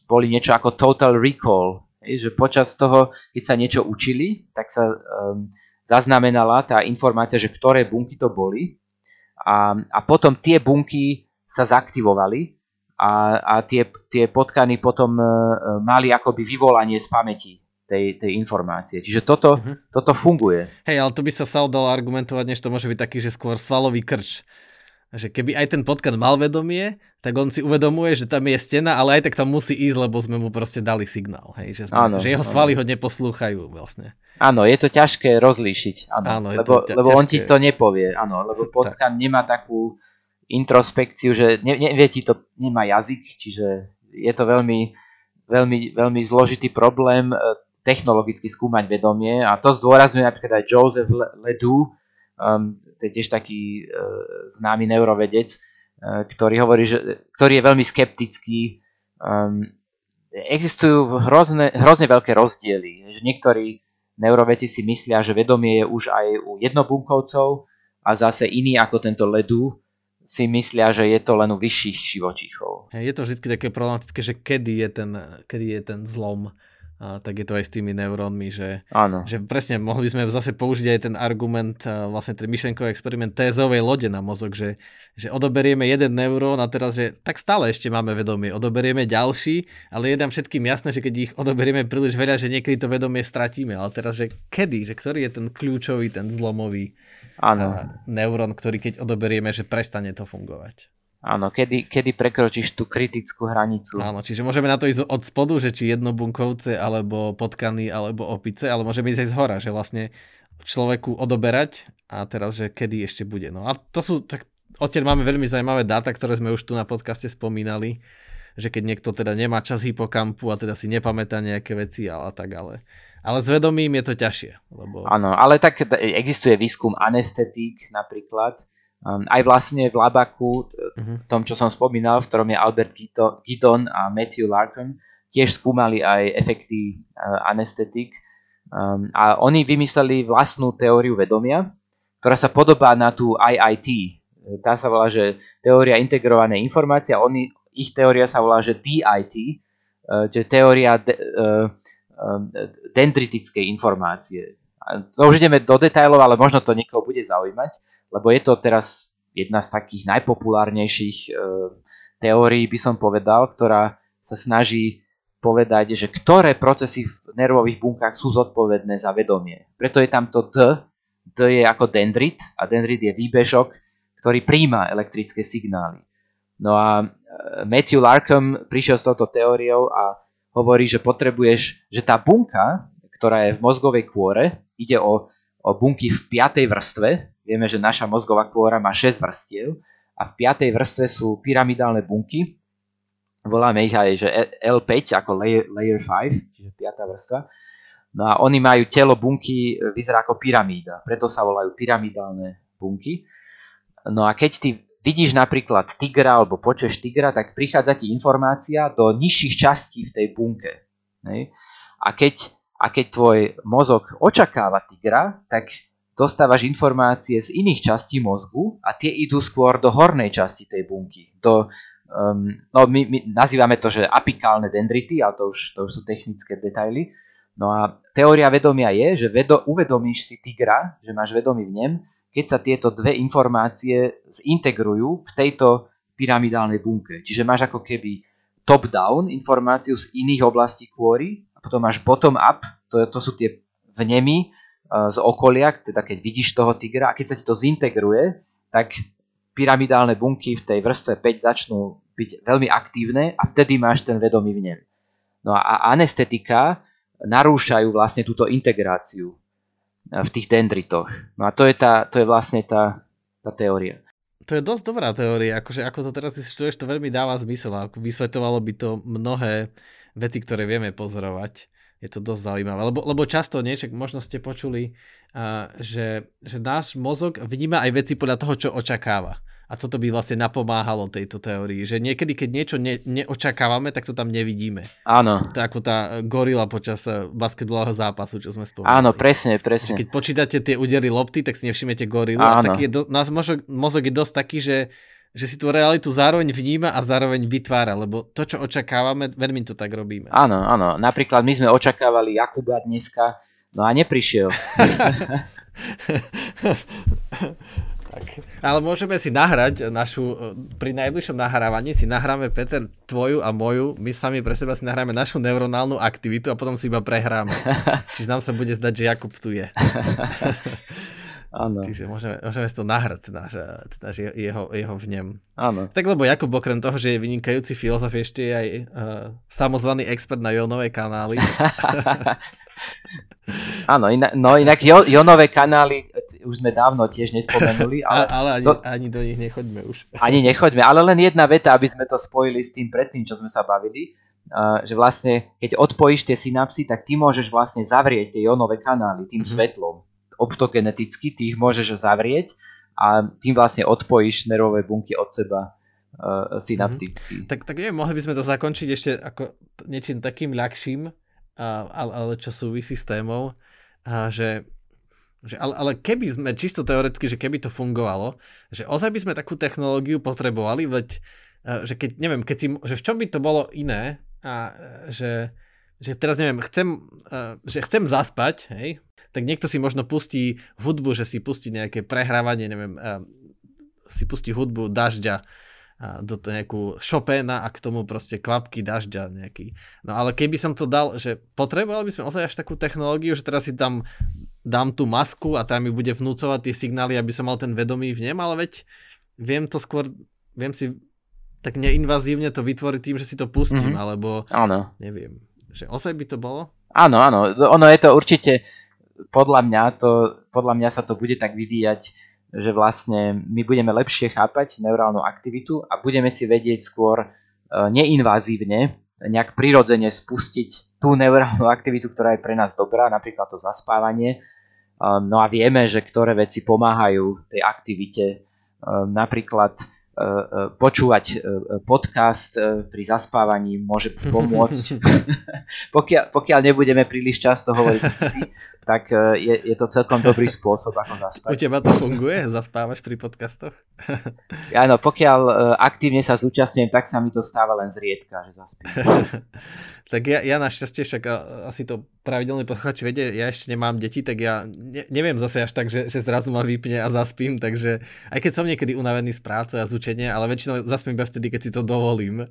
boli niečo ako total recall, že počas toho, keď sa niečo učili, tak sa um, zaznamenala tá informácia, že ktoré bunky to boli a, a potom tie bunky sa zaktivovali a, a tie, tie potkany potom uh, mali akoby vyvolanie z pamäti tej, tej informácie. Čiže toto, uh-huh. toto funguje. Hej, ale to by sa sa dalo argumentovať, než to môže byť taký, že skôr svalový krč. Že keby aj ten potkan mal vedomie, tak on si uvedomuje, že tam je stena, ale aj tak tam musí ísť, lebo sme mu proste dali signál. Hej, že, sme, áno, že jeho svaly áno. ho neposlúchajú vlastne. Áno, je to ťažké rozlíšiť. Áno, áno lebo, ťa, lebo on ti to nepovie. Áno, lebo potkan tak. nemá takú introspekciu, že ne, nevie ti to, nemá jazyk, čiže je to veľmi, veľmi, veľmi zložitý problém technologicky skúmať vedomie a to zdôrazňuje napríklad aj Joseph Ledoux, um, to je tiež taký uh, známy neurovedec, uh, ktorý hovorí, že, ktorý je veľmi skeptický. Um, existujú hrozne, hrozne veľké rozdiely, že niektorí neurovedci si myslia, že vedomie je už aj u jednobunkovcov a zase iní ako tento Ledoux si myslia, že je to len u vyšších živočíchov. Je to vždy také problematické, že kedy je ten, kedy je ten zlom a tak je to aj s tými neurónmi, že, Áno. že presne mohli by sme zase použiť aj ten argument, vlastne ten myšlenkový experiment tézovej lode na mozog, že, že odoberieme jeden neurón a teraz, že tak stále ešte máme vedomie, odoberieme ďalší, ale je nám všetkým jasné, že keď ich odoberieme príliš veľa, že niekedy to vedomie stratíme, ale teraz, že kedy, že ktorý je ten kľúčový, ten zlomový Áno. neurón, ktorý keď odoberieme, že prestane to fungovať. Áno, kedy, kedy prekročíš tú kritickú hranicu. Áno, čiže môžeme na to ísť od spodu, že či jednobunkovce, alebo potkany, alebo opice, ale môžeme ísť aj z hora, že vlastne človeku odoberať a teraz, že kedy ešte bude. No a to sú, tak odtiaľ máme veľmi zaujímavé dáta, ktoré sme už tu na podcaste spomínali, že keď niekto teda nemá čas hypokampu a teda si nepamätá nejaké veci a, a tak, ale, ale s vedomím je to ťažšie. Lebo... Áno, ale tak existuje výskum anestetík napríklad, Um, aj vlastne v Labaku, uh-huh. tom, čo som spomínal, v ktorom je Albert Giddon a Matthew Larkin, tiež skúmali aj efekty uh, anestetik. Um, a oni vymysleli vlastnú teóriu vedomia, ktorá sa podobá na tú IIT. Tá sa volá, že teória integrovanej informácie a oni, ich teória sa volá, že DIT, uh, čiže teória de, uh, dendritickej informácie. A to už ideme do detajlov, ale možno to niekoho bude zaujímať lebo je to teraz jedna z takých najpopulárnejších e, teórií, by som povedal, ktorá sa snaží povedať, že ktoré procesy v nervových bunkách sú zodpovedné za vedomie. Preto je tam to D, D je ako dendrit a dendrit je výbežok, ktorý príjma elektrické signály. No a e, Matthew Larkham prišiel s touto teóriou a hovorí, že potrebuješ, že tá bunka, ktorá je v mozgovej kôre, ide o, o bunky v piatej vrstve, Vieme, že naša mozgová kôra má 6 vrstiev a v piatej vrstve sú pyramidálne bunky. Voláme ich aj, že L5 ako layer, layer 5, čiže piatá vrstva. No a oni majú telo bunky, vyzerá ako pyramída, preto sa volajú pyramidálne bunky. No a keď ty vidíš napríklad tigra alebo počeš tigra, tak prichádza ti informácia do nižších častí v tej bunke. A keď, a keď tvoj mozog očakáva tigra, tak dostávaš informácie z iných častí mozgu a tie idú skôr do hornej časti tej bunky. Do, um, no my, my nazývame to, že apikálne dendrity, ale to už, to už sú technické detaily. No a teória vedomia je, že vedo, uvedomíš si tigra, že máš vedomí v nem, keď sa tieto dve informácie zintegrujú v tejto pyramidálnej bunke. Čiže máš ako keby top-down informáciu z iných oblastí kôry a potom máš bottom-up, to, to sú tie vnemy, z okolia, teda keď vidíš toho tigra a keď sa ti to zintegruje, tak pyramidálne bunky v tej vrstve 5 začnú byť veľmi aktívne a vtedy máš ten vedomý vnem. No a anestetika narúšajú vlastne túto integráciu v tých dendritoch. No a to je, tá, to je vlastne tá, tá teória. To je dosť dobrá teória, akože ako to teraz vysvetľuješ, to veľmi dáva zmysel. Ako vysvetovalo by to mnohé veci, ktoré vieme pozorovať. Je to dosť zaujímavé, lebo, lebo často niečo, možno ste počuli, uh, že, že náš mozog vníma aj veci podľa toho, čo očakáva. A toto by vlastne napomáhalo tejto teórii, že niekedy, keď niečo ne, neočakávame, tak to tam nevidíme. Áno. To ako tá gorila počas eh, basketbalového zápasu, čo sme spomínali. Áno, presne, presne. Keď počítate tie údery lopty, tak si nevšimnete gorilu. Áno. A taký je do, náš mozog, mozog je dosť taký, že že si tú realitu zároveň vníma a zároveň vytvára, lebo to, čo očakávame, veľmi to tak robíme. Áno, áno. Napríklad my sme očakávali Jakuba dneska, no a neprišiel. Tak. Ale môžeme si nahrať našu, pri najbližšom nahrávaní si nahráme, Peter, tvoju a moju, my sami pre seba si nahráme našu neuronálnu aktivitu a potom si iba prehráme. Čiže nám sa bude zdať, že Jakub tu je. Áno. Čiže môžeme, môžeme si to nahrať, náš, teda, jeho, jeho vnem. Áno. Tak lebo Jakub okrem toho, že je vynikajúci filozof, ešte je aj uh, samozvaný expert na jónové kanály. Áno, inak, no inak jonové kanály už sme dávno tiež nespomenuli. Ale, ale ani, to, ani do nich nechoďme už. Ani nechoďme, ale len jedna veta, aby sme to spojili s tým predtým, čo sme sa bavili. Uh, že vlastne, keď odpojíš tie synapsy, tak ty môžeš vlastne zavrieť tie jonové kanály tým mm-hmm. svetlom. Optogeneticky ty ich môžeš zavrieť a tým vlastne odpojíš nervové bunky od seba uh, synapticky. Mm-hmm. Tak, tak neviem, mohli by sme to zakončiť ešte ako niečím takým ľahším, ale, ale čo súvisí s témou, a že, že ale, ale keby sme, čisto teoreticky, že keby to fungovalo, že ozaj by sme takú technológiu potrebovali, veď, že keď, neviem, keď si, že v čom by to bolo iné, a že, že teraz neviem, chcem, že chcem zaspať, hej, tak niekto si možno pustí hudbu, že si pustí nejaké prehrávanie, neviem, si pustí hudbu dažďa, do to nejakú Chopina a k tomu proste kvapky dažďa nejaký. No ale keby som to dal, že potrebovali by sme ozaj až takú technológiu, že teraz si tam dám tú masku a tam mi bude vnúcovať tie signály, aby som mal ten vedomý v nem, ale veď viem to skôr, viem si tak neinvazívne to vytvoriť tým, že si to pustím, mm-hmm. alebo áno. neviem. Že ozaj by to bolo? Áno, áno. Ono je to určite, podľa mňa, to, podľa mňa sa to bude tak vyvíjať že vlastne my budeme lepšie chápať neurálnu aktivitu a budeme si vedieť skôr e, neinvazívne, nejak prirodzene spustiť tú neurálnu aktivitu, ktorá je pre nás dobrá, napríklad to zaspávanie. E, no a vieme, že ktoré veci pomáhajú tej aktivite. E, napríklad počúvať e, podcast pri zaspávaní môže pomôcť. pokiaľ, pokiaľ nebudeme príliš často hovoriť tak je, je to celkom dobrý spôsob, ako zaspať. U teba to funguje? Zaspávaš pri podcastoch? Áno, pokiaľ aktívne sa zúčastňujem, tak sa mi to stáva len zriedka, že zaspím. tak ja, ja našťastie však asi to pravidelný posluchač vedie, ja ešte nemám deti, tak ja ne, neviem zase až tak, že, že zrazu ma vypne a zaspím, takže aj keď som niekedy unavený z práce a z učenia, ale väčšinou zaspím iba vtedy, keď si to dovolím.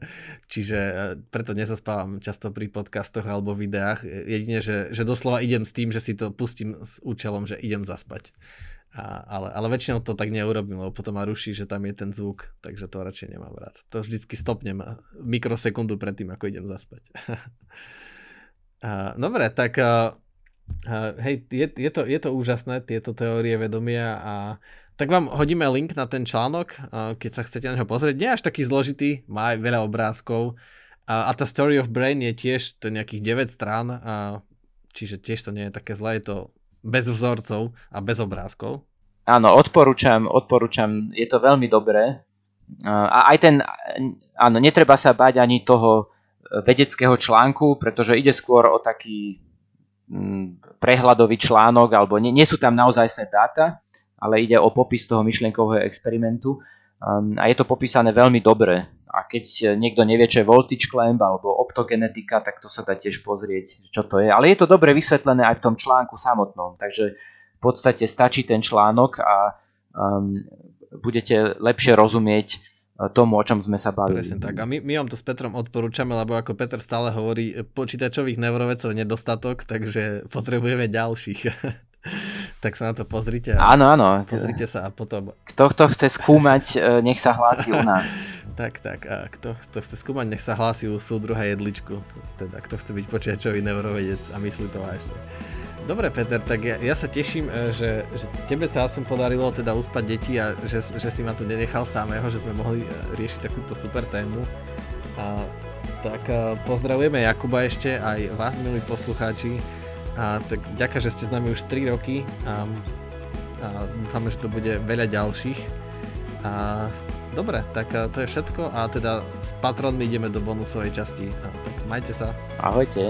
Čiže e, preto nezaspávam často pri podcastoch alebo videách. Jedine, že, že doslova idem s tým, že si to pustím s účelom, že idem zaspať. A, ale, ale väčšinou to tak neurobím, lebo potom ma ruší, že tam je ten zvuk, takže to radšej nemám rád. To vždycky stopnem mikrosekundu predtým, ako idem zaspať. dobre, tak hej, je, je, to, je to úžasné, tieto teórie vedomia a tak vám hodíme link na ten článok, keď sa chcete na neho pozrieť. Nie až taký zložitý, má aj veľa obrázkov a, tá Story of Brain je tiež to nejakých 9 strán, čiže tiež to nie je také zlé, je to bez vzorcov a bez obrázkov. Áno, odporúčam, odporúčam, je to veľmi dobré. A aj ten, áno, netreba sa báť ani toho vedeckého článku, pretože ide skôr o taký mm, prehľadový článok, alebo nie, nie sú tam naozajstné dáta, ale ide o popis toho myšlienkového experimentu um, a je to popísané veľmi dobre. A keď niekto nevie, čo je voltage clamp alebo optogenetika, tak to sa dá tiež pozrieť, čo to je. Ale je to dobre vysvetlené aj v tom článku samotnom, takže v podstate stačí ten článok a um, budete lepšie rozumieť uh, tomu, o čom sme sa bavili. Presne tak. A my, my vám to s Petrom odporúčame, lebo ako Peter stále hovorí, počítačových neurovecov nedostatok, takže potrebujeme ďalších. tak sa na to pozrite. A áno, áno. Pozrite sa a potom... Kto to chce skúmať, e, nech sa hlási u nás. tak, tak. A kto, kto chce skúmať, nech sa hlási u súdruha jedličku. Teda, kto chce byť počiačový neurovedec a myslí to vážne. Dobre, Peter, tak ja, ja sa teším, e, že, že tebe sa aspoň podarilo teda uspať deti a že, že si ma tu nenechal samého, že sme mohli e, riešiť takúto super tému. A, tak e, pozdravujeme Jakuba ešte, aj vás, milí poslucháči. A tak ďakujem, že ste s nami už 3 roky a, a dúfame, že to bude veľa ďalších. A dobre, tak to je všetko a teda s patronmi ideme do bonusovej časti. A, tak majte sa. Ahojte.